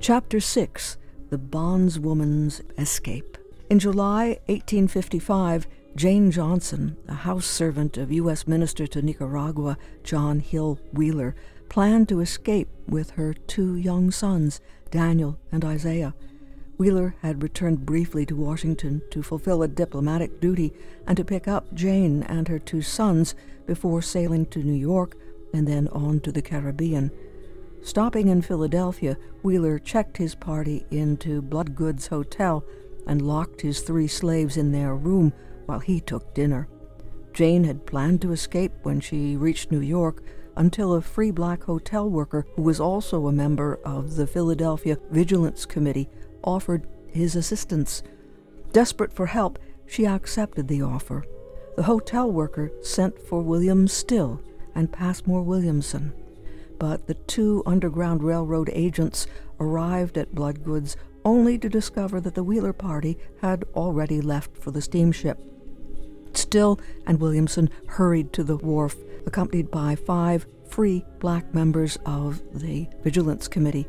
Chapter 6 The Bondswoman's Escape. In July 1855, Jane Johnson, a house servant of U.S. Minister to Nicaragua John Hill Wheeler, planned to escape with her two young sons, Daniel and Isaiah. Wheeler had returned briefly to Washington to fulfill a diplomatic duty and to pick up Jane and her two sons before sailing to New York and then on to the Caribbean. Stopping in Philadelphia, Wheeler checked his party into Bloodgood's Hotel and locked his three slaves in their room while he took dinner. Jane had planned to escape when she reached New York until a free black hotel worker who was also a member of the Philadelphia Vigilance Committee offered his assistance. Desperate for help, she accepted the offer. The hotel worker sent for William Still and Passmore Williamson but the two Underground Railroad agents arrived at Bloodgood's only to discover that the Wheeler party had already left for the steamship. Still and Williamson hurried to the wharf, accompanied by five free black members of the Vigilance Committee.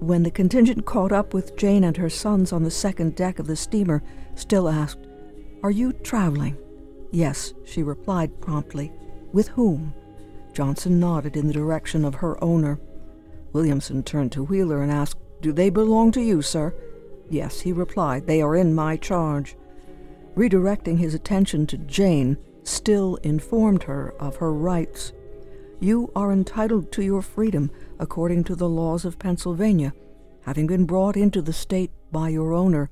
When the contingent caught up with Jane and her sons on the second deck of the steamer, Still asked, Are you traveling? Yes, she replied promptly. With whom? Johnson nodded in the direction of her owner. Williamson turned to Wheeler and asked, Do they belong to you, sir? Yes, he replied, They are in my charge. Redirecting his attention to Jane, Still informed her of her rights. You are entitled to your freedom according to the laws of Pennsylvania, having been brought into the state by your owner.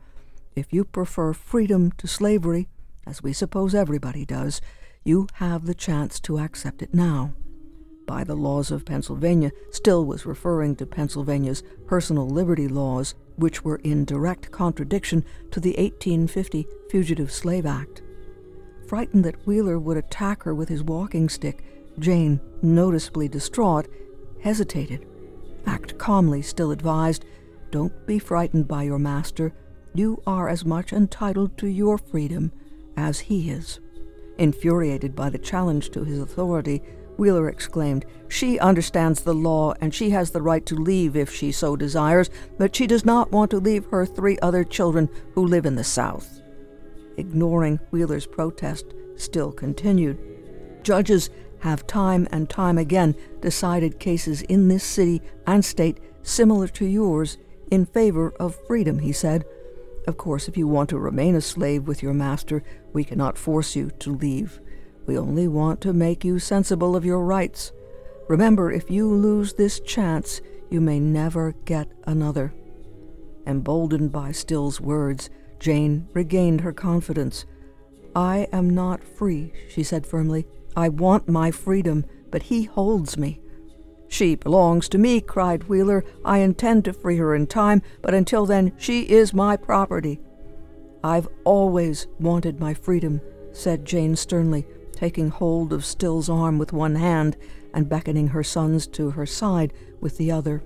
If you prefer freedom to slavery, as we suppose everybody does, you have the chance to accept it now by the laws of Pennsylvania still was referring to Pennsylvania's personal liberty laws, which were in direct contradiction to the 1850 Fugitive Slave Act. Frightened that Wheeler would attack her with his walking stick, Jane, noticeably distraught, hesitated. Act calmly, still advised, Don't be frightened by your master. You are as much entitled to your freedom as he is. Infuriated by the challenge to his authority, Wheeler exclaimed. She understands the law, and she has the right to leave if she so desires, but she does not want to leave her three other children who live in the South. Ignoring Wheeler's protest, still continued. Judges have time and time again decided cases in this city and state similar to yours in favor of freedom, he said. Of course, if you want to remain a slave with your master, we cannot force you to leave. We only want to make you sensible of your rights. Remember, if you lose this chance, you may never get another. Emboldened by Still's words, Jane regained her confidence. I am not free, she said firmly. I want my freedom, but he holds me. She belongs to me, cried Wheeler. I intend to free her in time, but until then she is my property. I've always wanted my freedom, said Jane sternly taking hold of Still's arm with one hand and beckoning her sons to her side with the other.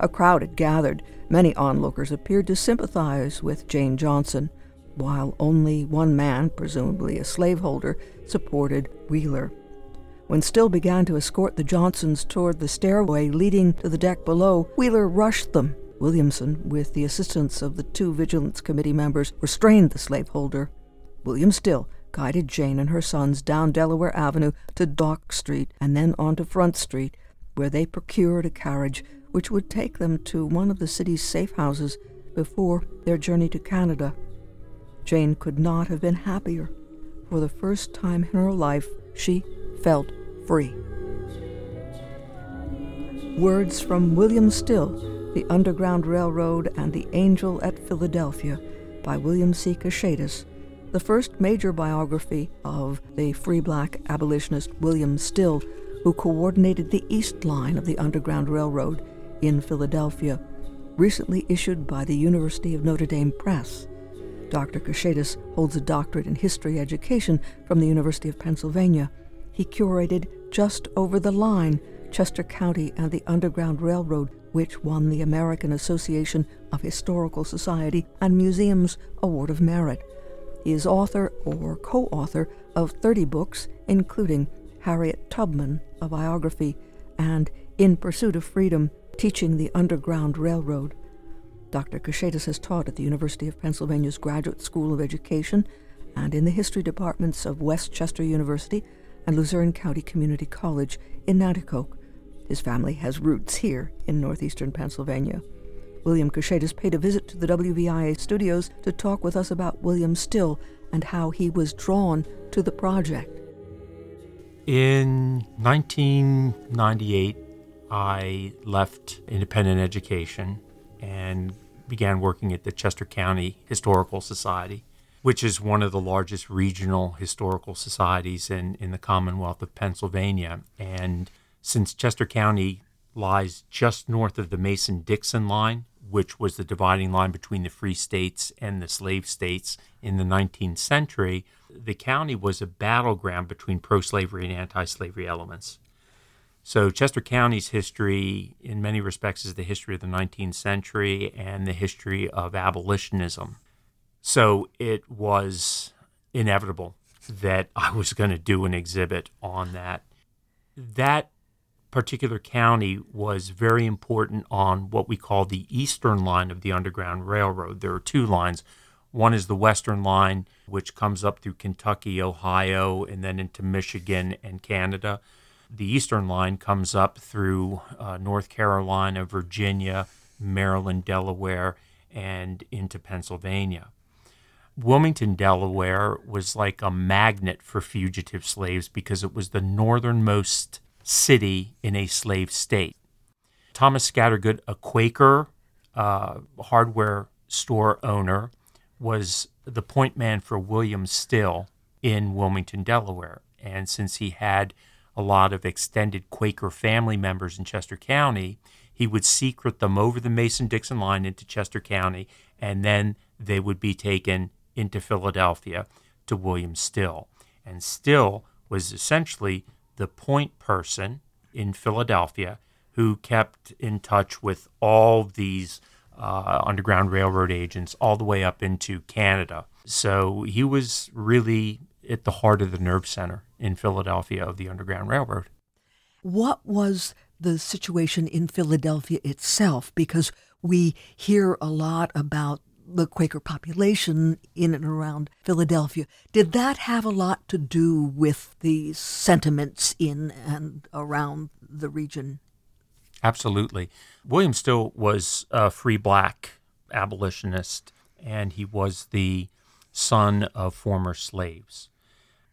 A crowd had gathered. Many onlookers appeared to sympathize with Jane Johnson, while only one man, presumably a slaveholder, supported Wheeler. When Still began to escort the Johnsons toward the stairway leading to the deck below, Wheeler rushed them. Williamson, with the assistance of the two Vigilance Committee members, restrained the slaveholder. William Still guided Jane and her sons down Delaware Avenue to Dock Street and then on to Front Street, where they procured a carriage which would take them to one of the city's safe houses before their journey to Canada. Jane could not have been happier. For the first time in her life, she felt free. Words from William Still, The Underground Railroad and the Angel at Philadelphia by William C. Kashatus, the first major biography of the free black abolitionist William Still, who coordinated the East Line of the Underground Railroad in Philadelphia, recently issued by the University of Notre Dame Press. Dr. Kashatus holds a doctorate in history education from the University of Pennsylvania. He curated Just Over the Line, Chester County and the Underground Railroad, which won the American Association of Historical Society and Museums Award of Merit. He is author or co author of 30 books, including Harriet Tubman, a biography, and In Pursuit of Freedom Teaching the Underground Railroad. Dr. Kashatus has taught at the University of Pennsylvania's Graduate School of Education and in the history departments of West Chester University and Luzerne County Community College in Nanticoke. His family has roots here in northeastern Pennsylvania. William Kashatus paid a visit to the WVIA studios to talk with us about William Still and how he was drawn to the project. In 1998, I left independent education and began working at the Chester County Historical Society, which is one of the largest regional historical societies in, in the Commonwealth of Pennsylvania. And since Chester County lies just north of the Mason Dixon line, which was the dividing line between the free states and the slave states in the 19th century, the county was a battleground between pro slavery and anti slavery elements. So, Chester County's history, in many respects, is the history of the 19th century and the history of abolitionism. So, it was inevitable that I was going to do an exhibit on that. That particular county was very important on what we call the eastern line of the Underground Railroad. There are two lines. One is the western line, which comes up through Kentucky, Ohio, and then into Michigan and Canada. The eastern line comes up through uh, North Carolina, Virginia, Maryland, Delaware, and into Pennsylvania. Wilmington, Delaware was like a magnet for fugitive slaves because it was the northernmost city in a slave state. Thomas Scattergood, a Quaker uh, hardware store owner, was the point man for William Still in Wilmington, Delaware. And since he had a lot of extended Quaker family members in Chester County, he would secret them over the Mason Dixon line into Chester County, and then they would be taken into Philadelphia to William Still. And Still was essentially the point person in Philadelphia who kept in touch with all these uh, Underground Railroad agents all the way up into Canada. So he was really at the heart of the nerve center in Philadelphia of the Underground Railroad. What was the situation in Philadelphia itself? Because we hear a lot about the Quaker population in and around Philadelphia. Did that have a lot to do with the sentiments in and around the region? Absolutely. William Still was a free black abolitionist, and he was the son of former slaves.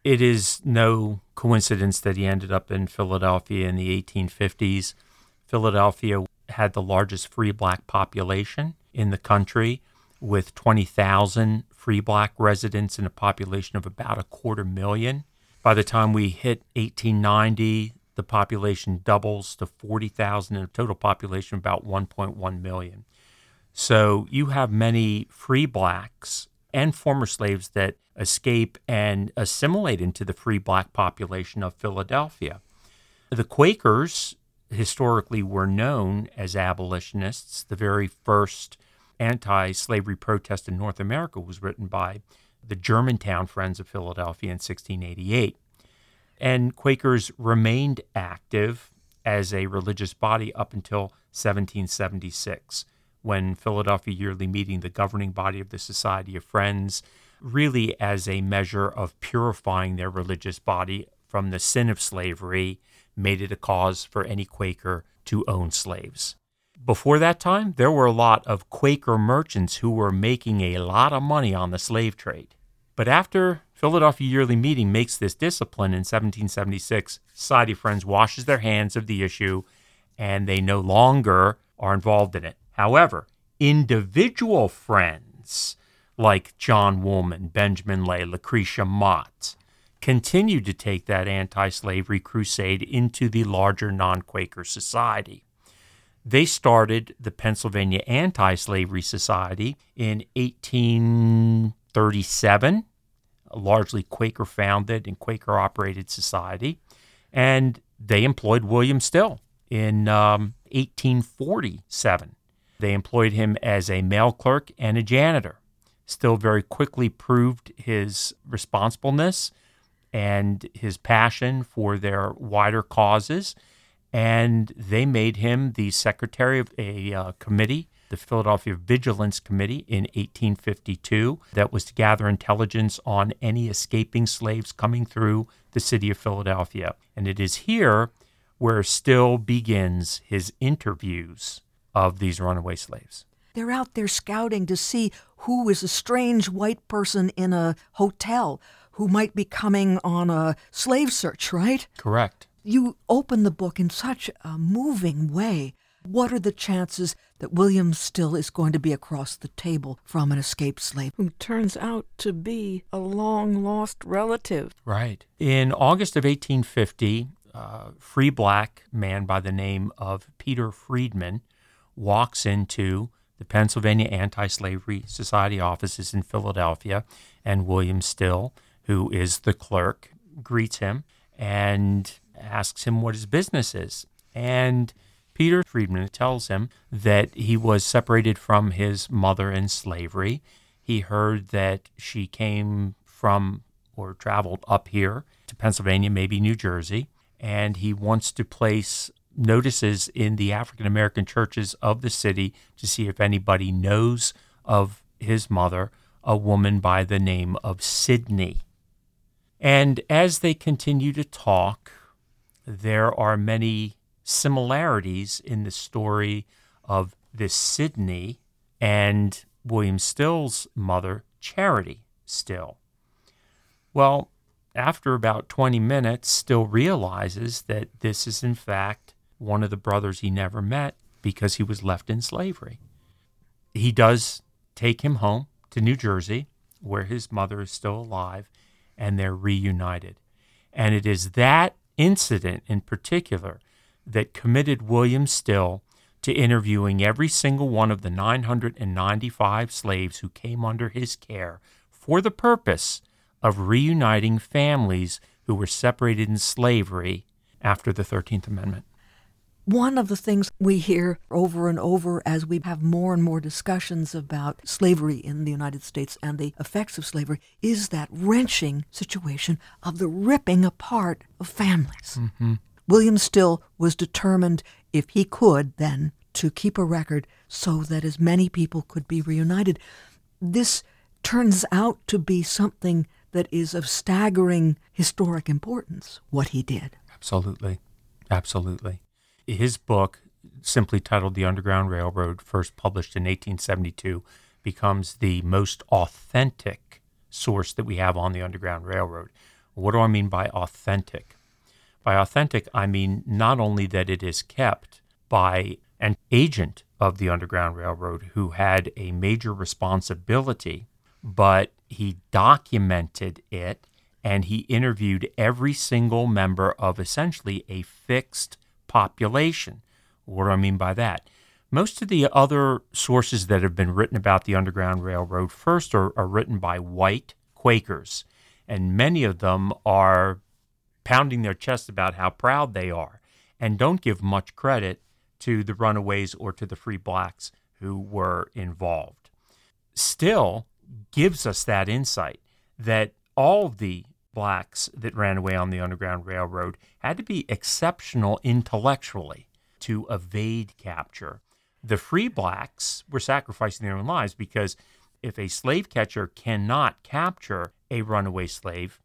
It is no coincidence that he ended up in Philadelphia in the 1850s. Philadelphia had the largest free black population in the country with 20,000 free black residents and a population of about a quarter million. By the time we hit 1890, the population doubles to 40,000 and a total population of about 1.1 million. So you have many free blacks and former slaves that escape and assimilate into the free black population of Philadelphia. The Quakers historically were known as abolitionists. The very first anti slavery protest in North America was written by the Germantown Friends of Philadelphia in 1688. And Quakers remained active as a religious body up until 1776, when Philadelphia Yearly Meeting, the governing body of the Society of Friends, really as a measure of purifying their religious body from the sin of slavery, made it a cause for any Quaker to own slaves. Before that time, there were a lot of Quaker merchants who were making a lot of money on the slave trade. But after Philadelphia Yearly Meeting makes this discipline in 1776, Society of Friends washes their hands of the issue and they no longer are involved in it. However, individual friends like John Woolman, Benjamin Lay, Lucretia Mott continued to take that anti slavery crusade into the larger non Quaker society. They started the Pennsylvania Anti Slavery Society in 1837, a largely Quaker founded and Quaker operated society. And they employed William Still in um, 1847. They employed him as a mail clerk and a janitor. Still very quickly proved his responsibleness and his passion for their wider causes. And they made him the secretary of a uh, committee, the Philadelphia Vigilance Committee, in 1852, that was to gather intelligence on any escaping slaves coming through the city of Philadelphia. And it is here where Still begins his interviews of these runaway slaves. They're out there scouting to see who is a strange white person in a hotel who might be coming on a slave search, right? Correct. You open the book in such a moving way. What are the chances that William Still is going to be across the table from an escaped slave who turns out to be a long lost relative? Right. In August of 1850, a free black man by the name of Peter Friedman walks into the Pennsylvania Anti Slavery Society offices in Philadelphia, and William Still, who is the clerk, greets him and asks him what his business is. And Peter Friedman tells him that he was separated from his mother in slavery. He heard that she came from or traveled up here to Pennsylvania, maybe New Jersey, and he wants to place notices in the African American churches of the city to see if anybody knows of his mother, a woman by the name of Sidney. And as they continue to talk, there are many similarities in the story of this Sidney and William Still's mother, Charity Still. Well, after about 20 minutes, Still realizes that this is, in fact, one of the brothers he never met because he was left in slavery. He does take him home to New Jersey, where his mother is still alive, and they're reunited. And it is that incident in particular that committed William Still to interviewing every single one of the 995 slaves who came under his care for the purpose of reuniting families who were separated in slavery after the 13th Amendment. One of the things we hear over and over as we have more and more discussions about slavery in the United States and the effects of slavery is that wrenching situation of the ripping apart of families. Mm-hmm. William Still was determined, if he could then, to keep a record so that as many people could be reunited. This turns out to be something that is of staggering historic importance, what he did. Absolutely. Absolutely. His book, simply titled The Underground Railroad, first published in 1872, becomes the most authentic source that we have on the Underground Railroad. What do I mean by authentic? By authentic, I mean not only that it is kept by an agent of the Underground Railroad who had a major responsibility, but he documented it and he interviewed every single member of essentially a fixed population. What do I mean by that? Most of the other sources that have been written about the Underground Railroad first are, are written by white Quakers, and many of them are pounding their chests about how proud they are and don't give much credit to the runaways or to the free blacks who were involved. Still gives us that insight that all the blacks that ran away on the Underground Railroad had to be exceptional intellectually to evade capture. The free blacks were sacrificing their own lives because if a slave catcher cannot capture a runaway slave,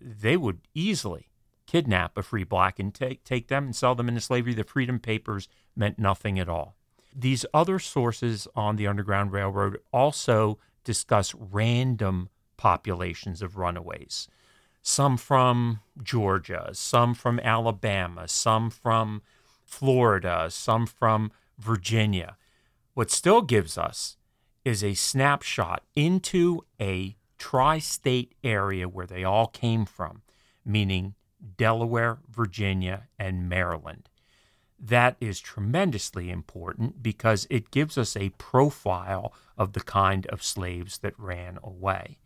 they would easily kidnap a free black and take, take them and sell them into slavery. The Freedom Papers meant nothing at all. These other sources on the Underground Railroad also discuss random populations of runaways some from Georgia, some from Alabama, some from Florida, some from Virginia. What still gives us is a snapshot into a tri state area where they all came from, meaning Delaware, Virginia, and Maryland. That is tremendously important because it gives us a profile of the kind of slaves that ran away.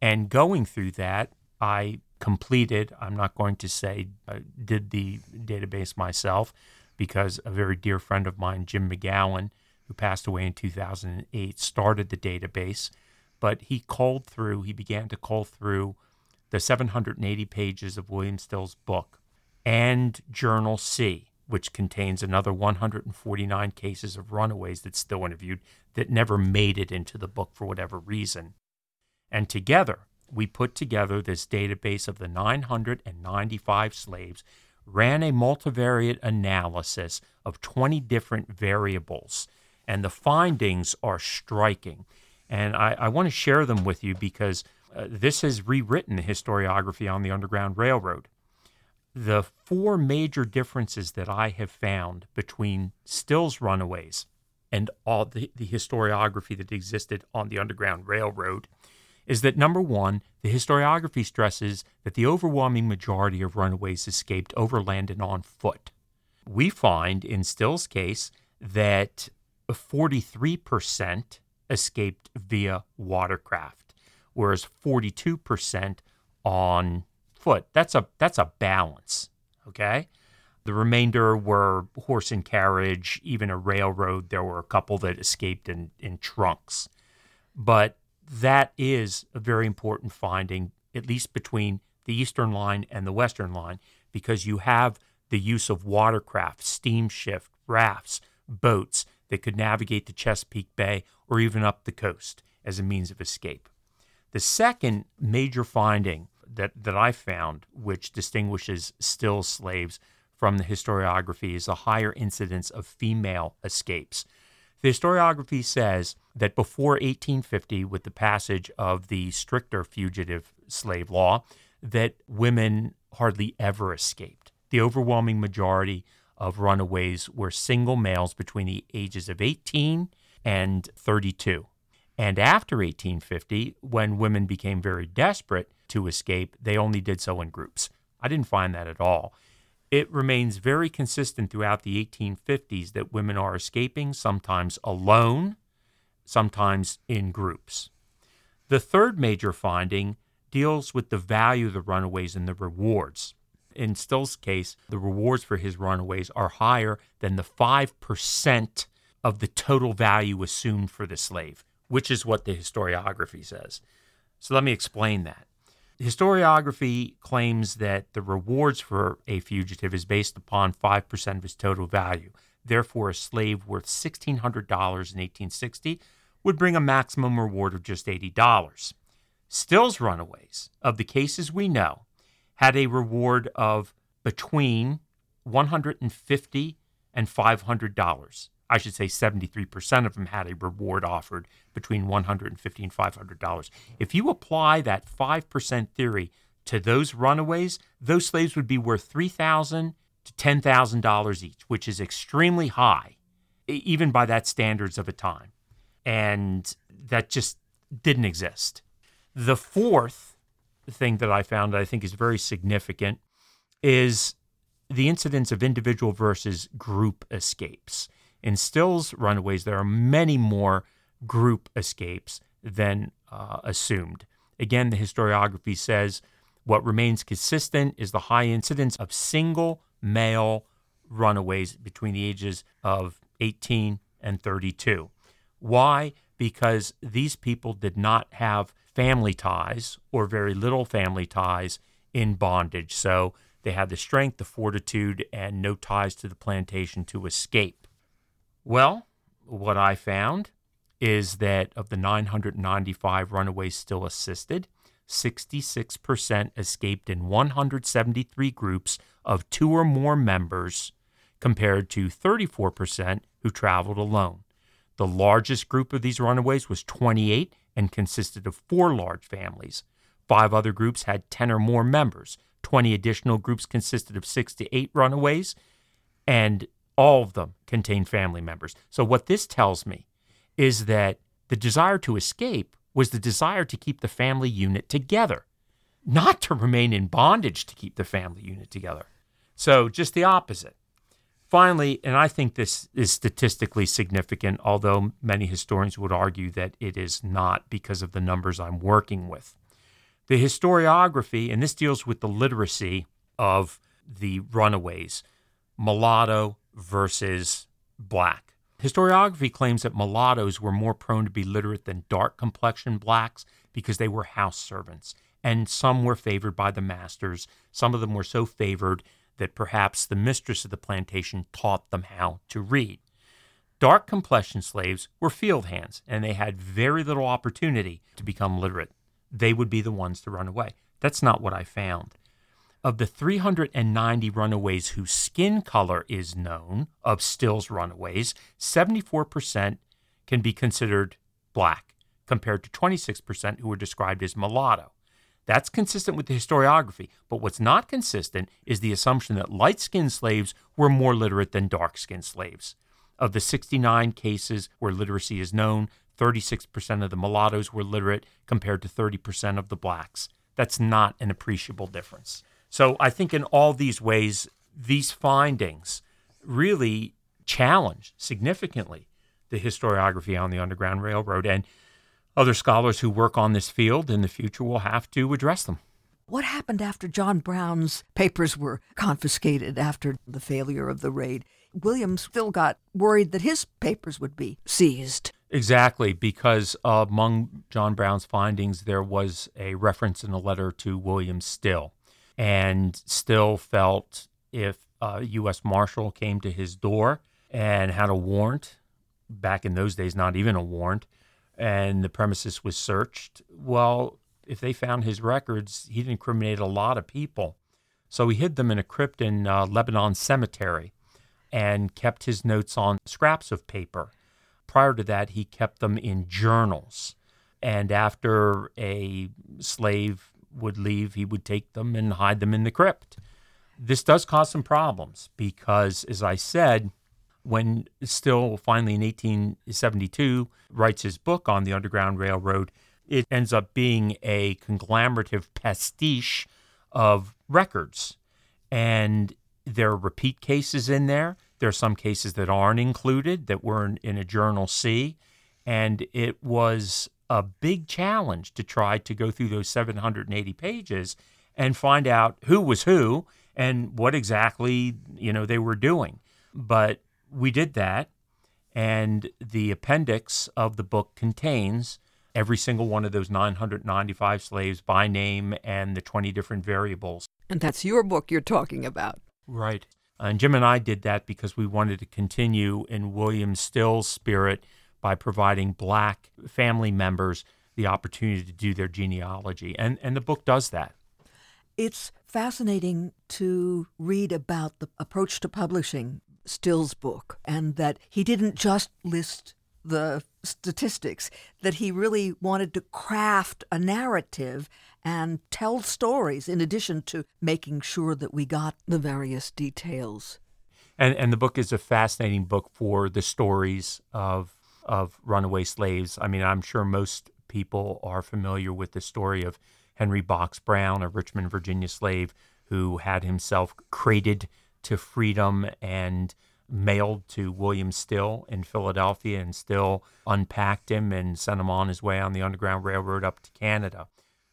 And going through that, I completed, I'm not going to say I did the database myself because a very dear friend of mine, Jim McGowan, who passed away in 2008, started the database. But he culled through, he began to cull through the 780 pages of William Still's book, and Journal C, which contains another 149 cases of runaways that Still interviewed that never made it into the book for whatever reason. And together, we put together this database of the 995 slaves, ran a multivariate analysis of 20 different variables, and the findings are striking. And I, I want to share them with you because uh, this has rewritten the historiography on the Underground Railroad. The four major differences that I have found between Still's runaways and all the, the historiography that existed on the Underground Railroad is that number one, the historiography stresses that the overwhelming majority of runaways escaped overland and on foot. We find in Still's case that 43% escaped via watercraft, whereas 42% on foot. That's a that's a balance, okay? The remainder were horse and carriage, even a railroad. There were a couple that escaped in, in trunks. But that is a very important finding, at least between the Eastern line and the Western line, because you have the use of watercraft, steamship, rafts, boats that could navigate the Chesapeake Bay or even up the coast as a means of escape. The second major finding that, that I found, which distinguishes still slaves from the historiography, is a higher incidence of female escapes. The historiography says that before 1850, with the passage of the stricter fugitive slave law, that women hardly ever escaped. The overwhelming majority of runaways were single males between the ages of 18 and 32. And after 1850, when women became very desperate to escape, they only did so in groups. I didn't find that at all. It remains very consistent throughout the 1850s that women are escaping, sometimes alone, sometimes in groups. The third major finding deals with the value of the runaways and the rewards. In Still's case, the rewards for his runaways are higher than the 5% of the total value assumed for the slave, which is what the historiography says. So let me explain that. Historiography claims that the rewards for a fugitive is based upon 5% of his total value. Therefore, a slave worth $1,600 in 1860 would bring a maximum reward of just $80. Still's runaways, of the cases we know, had a reward of between 150 and $500. I should say 73% of them had a reward offered between 150 and $500. If you apply that 5% theory to those runaways, those slaves would be worth $3,000 to $10,000 each, which is extremely high, even by that standards of a time. And that just didn't exist. The fourth thing that I found that I think is very significant is the incidence of individual versus group escapes. In Still's runaways, there are many more group escapes than uh, assumed. Again, the historiography says what remains consistent is the high incidence of single male runaways between the ages of 18 and 32. Why? Because these people did not have family ties or very little family ties in bondage. So they had the strength, the fortitude, and no ties to the plantation to escape. Well, what I found is that of the 995 runaways still assisted, 66% escaped in 173 groups of two or more members, compared to 34% who traveled alone. The largest group of these runaways was 28 and consisted of four large families. Five other groups had 10 or more members. 20 additional groups consisted of six to eight runaways, and all of them contained family members. So, what this tells me is that the desire to escape was the desire to keep the family unit together, not to remain in bondage to keep the family unit together. So, just the opposite. Finally, and I think this is statistically significant, although many historians would argue that it is not because of the numbers I'm working with. The historiography, and this deals with the literacy of the runaways, mulatto, versus black. Historiography claims that mulattoes were more prone to be literate than dark complexioned blacks because they were house servants and some were favored by the masters. Some of them were so favored that perhaps the mistress of the plantation taught them how to read. Dark complexion slaves were field hands, and they had very little opportunity to become literate. They would be the ones to run away. That's not what I found. Of the 390 runaways whose skin color is known, of Still's runaways, 74% can be considered black, compared to 26% who were described as mulatto. That's consistent with the historiography, but what's not consistent is the assumption that light skinned slaves were more literate than dark skinned slaves. Of the 69 cases where literacy is known, 36% of the mulattoes were literate compared to 30% of the blacks. That's not an appreciable difference. So I think in all these ways, these findings really challenge significantly the historiography on the Underground Railroad. And other scholars who work on this field in the future will have to address them. What happened after John Brown's papers were confiscated after the failure of the raid? William still got worried that his papers would be seized. Exactly, because among John Brown's findings, there was a reference in a letter to William Still. And Still felt if a U.S. Marshal came to his door and had a warrant, back in those days, not even a warrant, and the premises was searched, well, if they found his records, he'd incriminated a lot of people. So he hid them in a crypt in uh, Lebanon Cemetery and kept his notes on scraps of paper. Prior to that, he kept them in journals. And after a slave would leave, he would take them and hide them in the crypt. This does cause some problems because, as I said, when Still finally in 1872 writes his book on the Underground Railroad, it ends up being a conglomerative pastiche of records. And there are repeat cases in there. There are some cases that aren't included that were in, in a Journal C. And it was a big challenge to try to go through those 780 pages and find out who was who and what exactly you know they were doing. But we did that, and the appendix of the book contains every single one of those 995 slaves by name and the 20 different variables. And that's your book you're talking about. Right. And Jim and I did that because we wanted to continue in William Still's spirit by providing black family members the opportunity to do their genealogy. And, and the book does that. It's fascinating to read about the approach to publishing Still's book and that he didn't just list the statistics, that he really wanted to craft a narrative and tell stories in addition to making sure that we got the various details. And, and the book is a fascinating book for the stories of, of runaway slaves. I mean, I'm sure most people are familiar with the story of Henry Box Brown, a Richmond, Virginia slave who had himself crated to freedom and mailed to William Still in Philadelphia and Still unpacked him and sent him on his way on the Underground Railroad up to Canada.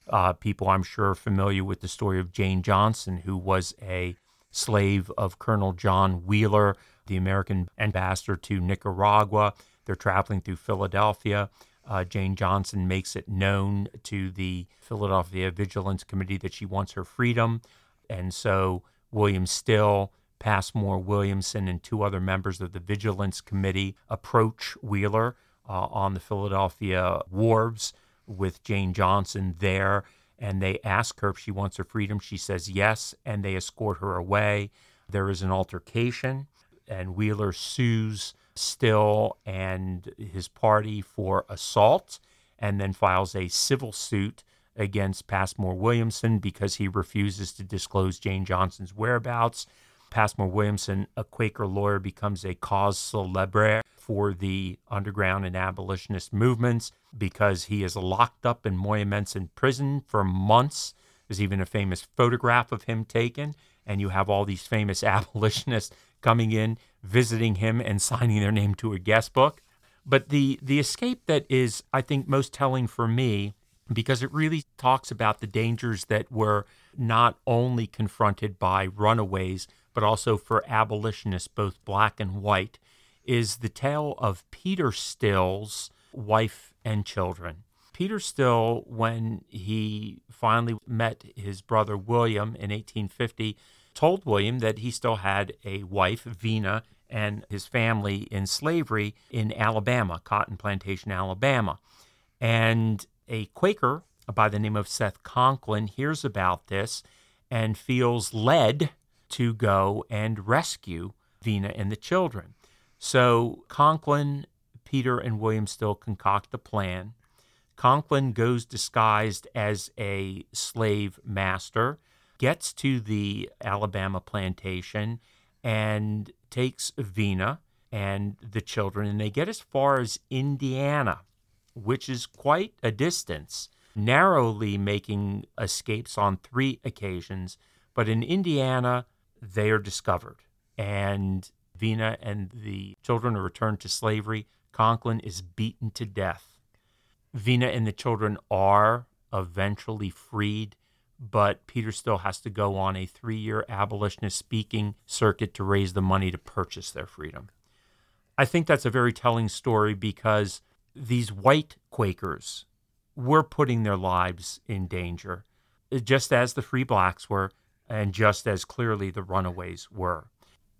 Uh, people, I'm sure, are familiar with the story of Jane Johnson, who was a slave of Colonel John Wheeler, the American ambassador to Nicaragua. They're traveling through Philadelphia. Uh, Jane Johnson makes it known to the Philadelphia Vigilance Committee that she wants her freedom. And so William Still Passmore Williamson and two other members of the Vigilance Committee approach Wheeler uh, on the Philadelphia wharves with Jane Johnson there. And they ask her if she wants her freedom. She says yes, and they escort her away. There is an altercation, and Wheeler sues Still and his party for assault and then files a civil suit against Passmore Williamson because he refuses to disclose Jane Johnson's whereabouts. Passmore Williamson, a Quaker lawyer, becomes a cause celebre for the underground and abolitionist movements because he is locked up in Moyamensing prison for months. There's even a famous photograph of him taken, and you have all these famous abolitionists coming in, visiting him, and signing their name to a guest book. But the the escape that is, I think, most telling for me because it really talks about the dangers that were not only confronted by runaways, but also for abolitionists, both black and white, is the tale of Peter Still's wife and children. Peter Still, when he finally met his brother William in 1850, told William that he still had a wife, Vina, and his family in slavery in Alabama, Cotton Plantation, Alabama. And a Quaker by the name of Seth Conklin hears about this and feels led to go and rescue Vina and the children. So Conklin, Peter, and William Still concoct a plan. Conklin goes disguised as a slave master, gets to the Alabama plantation, and takes Vina and the children, and they get as far as Indiana, which is quite a distance, narrowly making escapes on three occasions. But in Indiana, they are discovered, and Vina and the children are returned to slavery. Conklin is beaten to death. Vina and the children are eventually freed, but Peter still has to go on a three year abolitionist speaking circuit to raise the money to purchase their freedom. I think that's a very telling story because these white Quakers were putting their lives in danger, just as the free blacks were, and just as clearly the runaways were.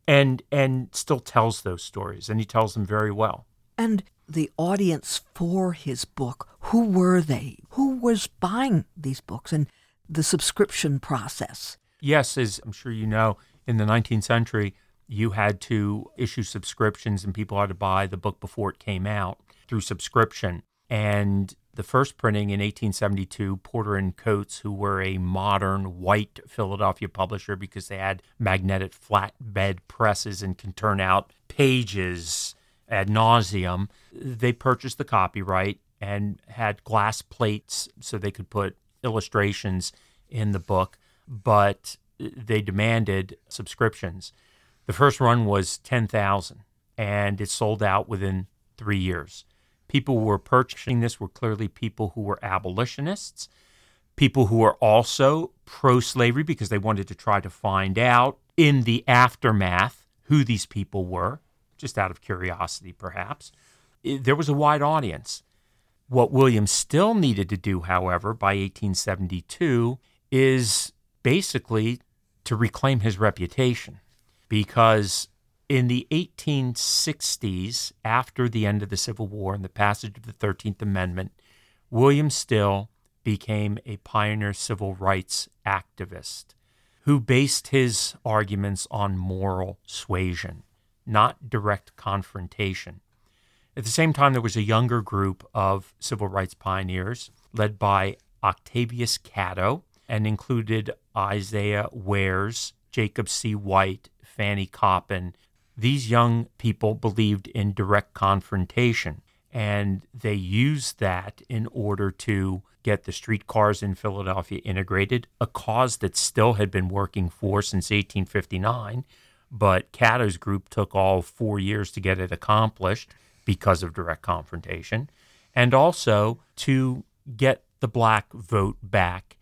And and still tells those stories, and he tells them very well. And the audience for his book, who were they? Who was buying these books and the subscription process? Yes, as I'm sure you know, in the 19th century, you had to issue subscriptions and people had to buy the book before it came out through subscription. And the first printing in 1872, Porter and Coates, who were a modern white Philadelphia publisher because they had magnetic flatbed presses and can turn out pages ad nauseum, they purchased the copyright and had glass plates so they could put illustrations in the book, but they demanded subscriptions. The first run was 10,000 and it sold out within three years. People who were purchasing this were clearly people who were abolitionists, people who were also pro slavery because they wanted to try to find out in the aftermath who these people were, just out of curiosity, perhaps. There was a wide audience. What William still needed to do, however, by 1872 is basically to reclaim his reputation because in the 1860s, after the end of the Civil War and the passage of the 13th Amendment, William Still became a pioneer civil rights activist who based his arguments on moral suasion, not direct confrontation. At the same time, there was a younger group of civil rights pioneers led by Octavius Catto and included Isaiah Wears, Jacob C. White, Fannie Coppin, these young people believed in direct confrontation, and they used that in order to get the streetcars in Philadelphia integrated, a cause that still had been working for since 1859. But Catto's group took all four years to get it accomplished because of direct confrontation, and also to get the black vote back,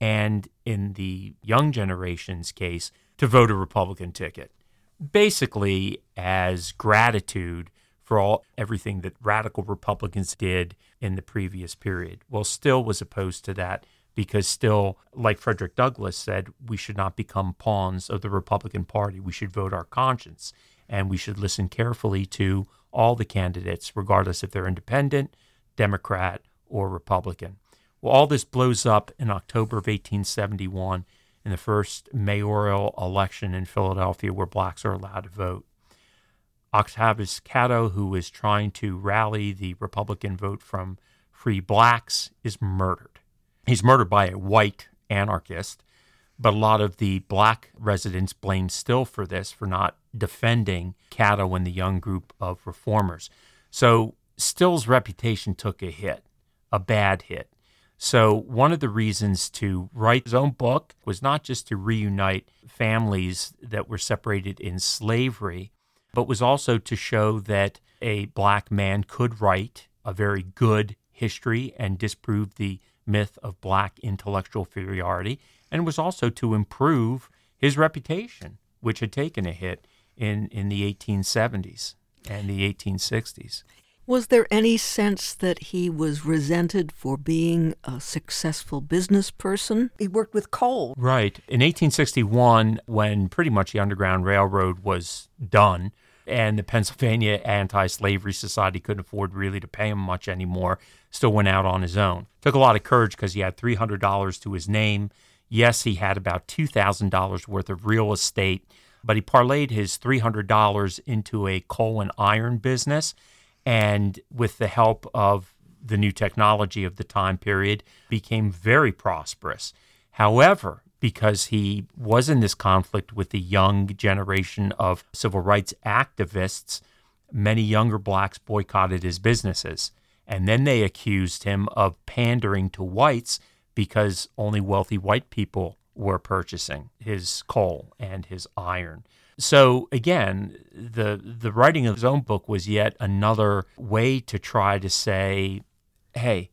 and in the young generation's case, to vote a Republican ticket basically as gratitude for all everything that radical Republicans did in the previous period. Well, Still was opposed to that because Still, like Frederick Douglass said, we should not become pawns of the Republican Party. We should vote our conscience and we should listen carefully to all the candidates, regardless if they're independent, Democrat, or Republican. Well, all this blows up in October of 1871 in the first mayoral election in Philadelphia where blacks are allowed to vote. Octavius Catto, who is trying to rally the Republican vote from free blacks, is murdered. He's murdered by a white anarchist, but a lot of the black residents blame Still for this, for not defending Catto and the young group of reformers. So Still's reputation took a hit, a bad hit. So, one of the reasons to write his own book was not just to reunite families that were separated in slavery, but was also to show that a black man could write a very good history and disprove the myth of black intellectual superiority, and was also to improve his reputation, which had taken a hit in, in the 1870s and the 1860s. Was there any sense that he was resented for being a successful business person? He worked with coal. Right. In 1861, when pretty much the Underground Railroad was done, and the Pennsylvania Anti Slavery Society couldn't afford really to pay him much anymore, still went out on his own. Took a lot of courage because he had $300 to his name. Yes, he had about $2,000 worth of real estate, but he parlayed his $300 into a coal and iron business and with the help of the new technology of the time period, became very prosperous. However, because he was in this conflict with the young generation of civil rights activists, many younger blacks boycotted his businesses. And then they accused him of pandering to whites because only wealthy white people were purchasing his coal and his iron. So again, the the writing of his own book was yet another way to try to say, hey,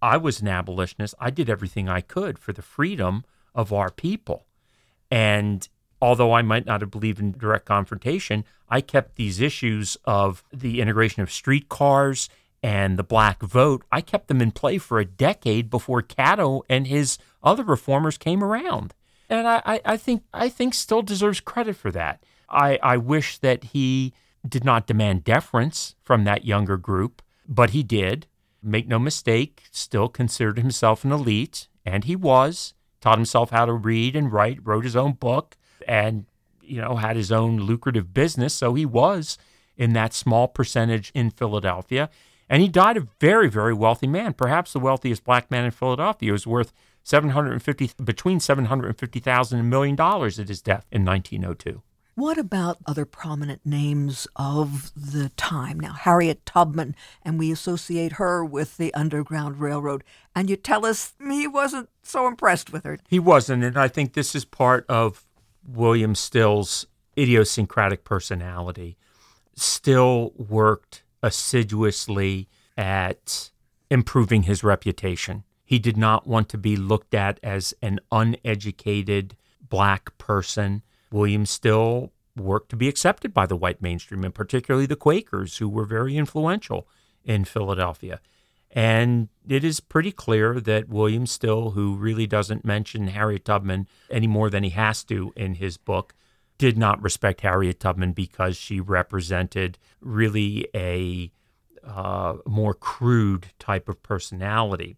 I was an abolitionist. I did everything I could for the freedom of our people. And although I might not have believed in direct confrontation, I kept these issues of the integration of streetcars and the black vote, I kept them in play for a decade before Catto and his other reformers came around. And I, I, think I think still deserves credit for that. I, I wish that he did not demand deference from that younger group, but he did. Make no mistake, still considered himself an elite, and he was. Taught himself how to read and write, wrote his own book, and you know had his own lucrative business. So he was in that small percentage in Philadelphia, and he died a very, very wealthy man, perhaps the wealthiest black man in Philadelphia. He was worth 750 between 750,000 and a million dollars at his death in 1902. What about other prominent names of the time? Now, Harriet Tubman, and we associate her with the Underground Railroad. And you tell us he wasn't so impressed with her. He wasn't. And I think this is part of William Still's idiosyncratic personality. Still worked assiduously at improving his reputation. He did not want to be looked at as an uneducated black person William Still worked to be accepted by the white mainstream, and particularly the Quakers, who were very influential in Philadelphia. And it is pretty clear that William Still, who really doesn't mention Harriet Tubman any more than he has to in his book, did not respect Harriet Tubman because she represented really a uh, more crude type of personality.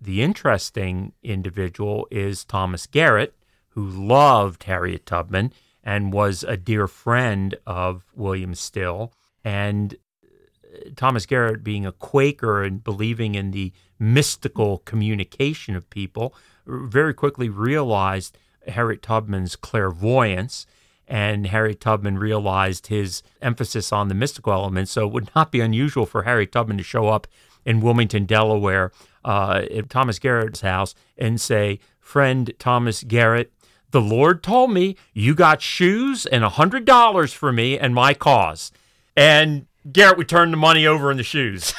The interesting individual is Thomas Garrett, who loved Harriet Tubman and was a dear friend of William Still. And uh, Thomas Garrett, being a Quaker and believing in the mystical communication of people, very quickly realized Harriet Tubman's clairvoyance. And Harriet Tubman realized his emphasis on the mystical element. So it would not be unusual for Harriet Tubman to show up in Wilmington, Delaware, uh, at Thomas Garrett's house and say, Friend Thomas Garrett, the Lord told me you got shoes and a hundred dollars for me and my cause. And Garrett would turn the money over in the shoes.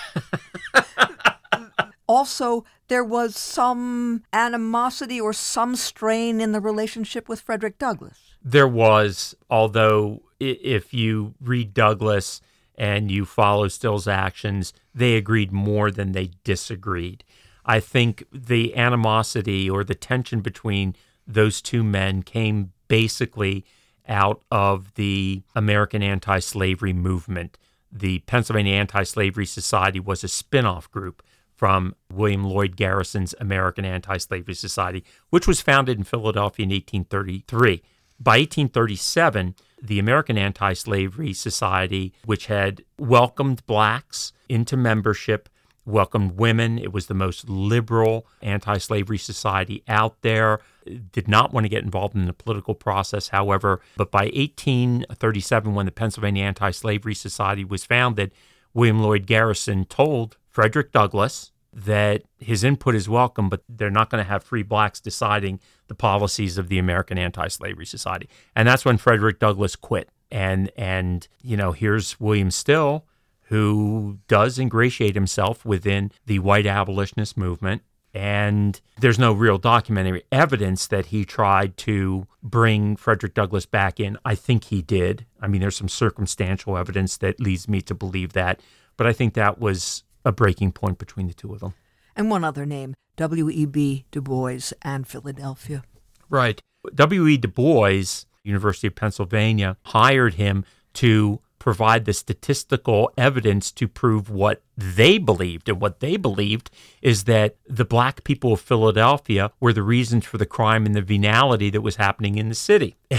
also, there was some animosity or some strain in the relationship with Frederick Douglass. There was, although if you read Douglass and you follow Still's actions, they agreed more than they disagreed. I think the animosity or the tension between those two men came basically out of the American anti slavery movement. The Pennsylvania Anti Slavery Society was a spin off group from William Lloyd Garrison's American Anti Slavery Society, which was founded in Philadelphia in 1833. By 1837, the American Anti Slavery Society, which had welcomed blacks into membership, welcomed women. It was the most liberal anti slavery society out there. It did not want to get involved in the political process, however. But by 1837, when the Pennsylvania Anti Slavery Society was founded, William Lloyd Garrison told Frederick Douglass that his input is welcome, but they're not going to have free blacks deciding the policies of the American Anti Slavery Society. And that's when Frederick Douglass quit. And, and, you know, here's William Still who does ingratiate himself within the white abolitionist movement. And there's no real documentary evidence that he tried to bring Frederick Douglass back in. I think he did. I mean, there's some circumstantial evidence that leads me to believe that. But I think that was a breaking point between the two of them. And one other name, W.E.B. Du Bois and Philadelphia. Right. W.E. Du Bois, University of Pennsylvania, hired him to provide the statistical evidence to prove what they believed. And what they believed is that the black people of Philadelphia were the reasons for the crime and the venality that was happening in the city.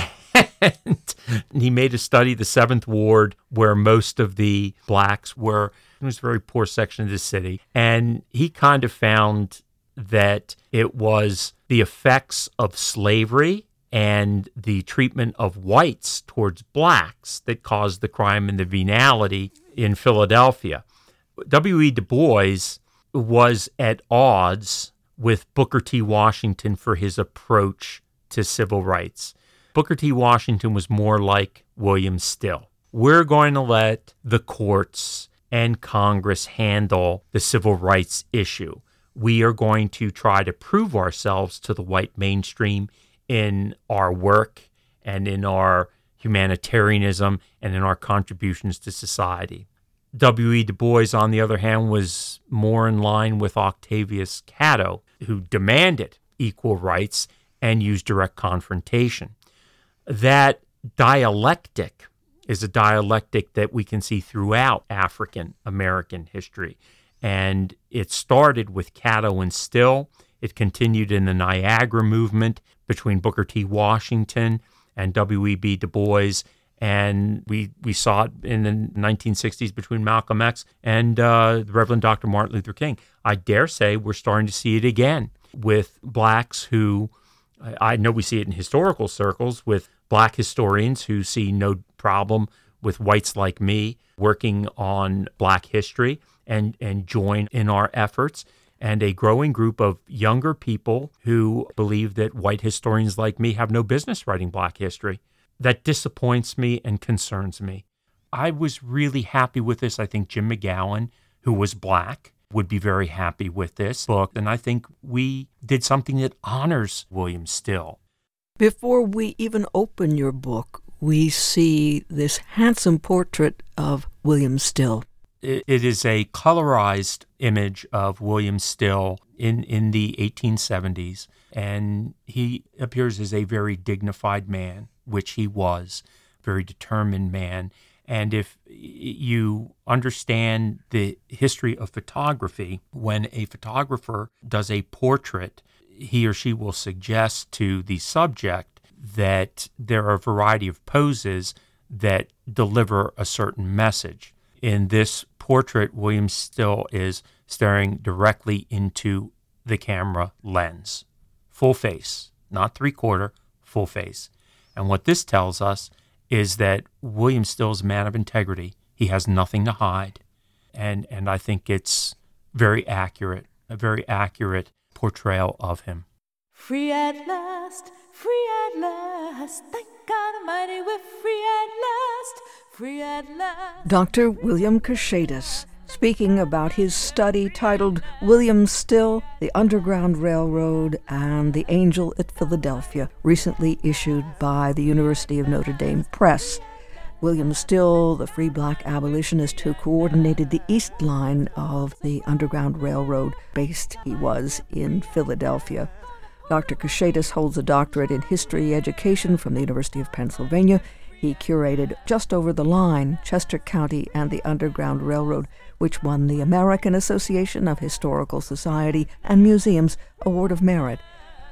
and he made a study, the seventh ward, where most of the blacks were. It was a very poor section of the city. And he kind of found that it was the effects of slavery and the treatment of whites towards blacks that caused the crime and the venality in Philadelphia. W.E. Du Bois was at odds with Booker T. Washington for his approach to civil rights. Booker T. Washington was more like William Still. We're going to let the courts and Congress handle the civil rights issue. We are going to try to prove ourselves to the white mainstream in our work and in our humanitarianism and in our contributions to society. W.E. Du Bois, on the other hand, was more in line with Octavius Catto, who demanded equal rights and used direct confrontation. That dialectic is a dialectic that we can see throughout African American history. And it started with Catto and Still. It continued in the Niagara movement between Booker T. Washington and W.E.B. Du Bois. And we, we saw it in the 1960s between Malcolm X and uh, the Reverend Dr. Martin Luther King. I dare say we're starting to see it again with blacks who, I know we see it in historical circles with black historians who see no problem with whites like me working on black history and, and join in our efforts and a growing group of younger people who believe that white historians like me have no business writing black history. That disappoints me and concerns me. I was really happy with this. I think Jim McGowan, who was black, would be very happy with this book. And I think we did something that honors William Still. Before we even open your book, we see this handsome portrait of William Still it is a colorized image of William Still in, in the 1870s, and he appears as a very dignified man, which he was, very determined man. And if you understand the history of photography, when a photographer does a portrait, he or she will suggest to the subject that there are a variety of poses that deliver a certain message. In this portrait, William Still is staring directly into the camera lens, full face, not three quarter, full face. And what this tells us is that William Still is a man of integrity. He has nothing to hide. And, and I think it's very accurate, a very accurate portrayal of him. Free at last, free at last, thank God Almighty, we're free at last. Dr. William Kashatus speaking about his study titled William Still, The Underground Railroad, and the Angel at Philadelphia, recently issued by the University of Notre Dame Press. William Still, the free black abolitionist who coordinated the east line of the Underground Railroad, based he was in Philadelphia. Dr. Kashatus holds a doctorate in history education from the University of Pennsylvania he curated Just Over the Line, Chester County and the Underground Railroad, which won the American Association of Historical Society and Museums Award of Merit.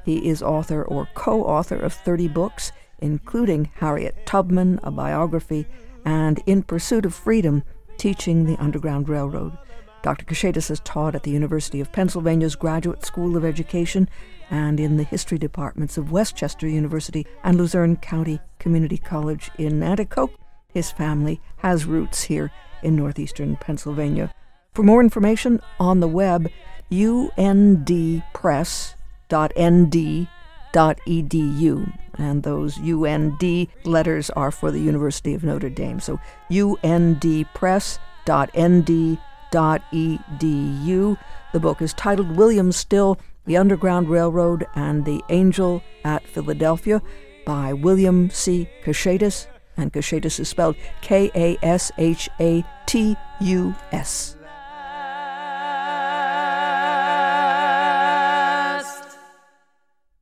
He is author or co author of 30 books, including Harriet Tubman, a biography, and In Pursuit of Freedom, Teaching the Underground Railroad. Dr. Kashatus has taught at the University of Pennsylvania's Graduate School of Education and in the history departments of West Chester University and Luzerne County Community College in Nanticoke. His family has roots here in northeastern Pennsylvania. For more information on the web, undpress.nd.edu. And those UND letters are for the University of Notre Dame. So undpress.nd.edu. The book is titled William Still the Underground Railroad and The Angel at Philadelphia by William C. Kashatus, and Kashatus is spelled K A S H A T U S.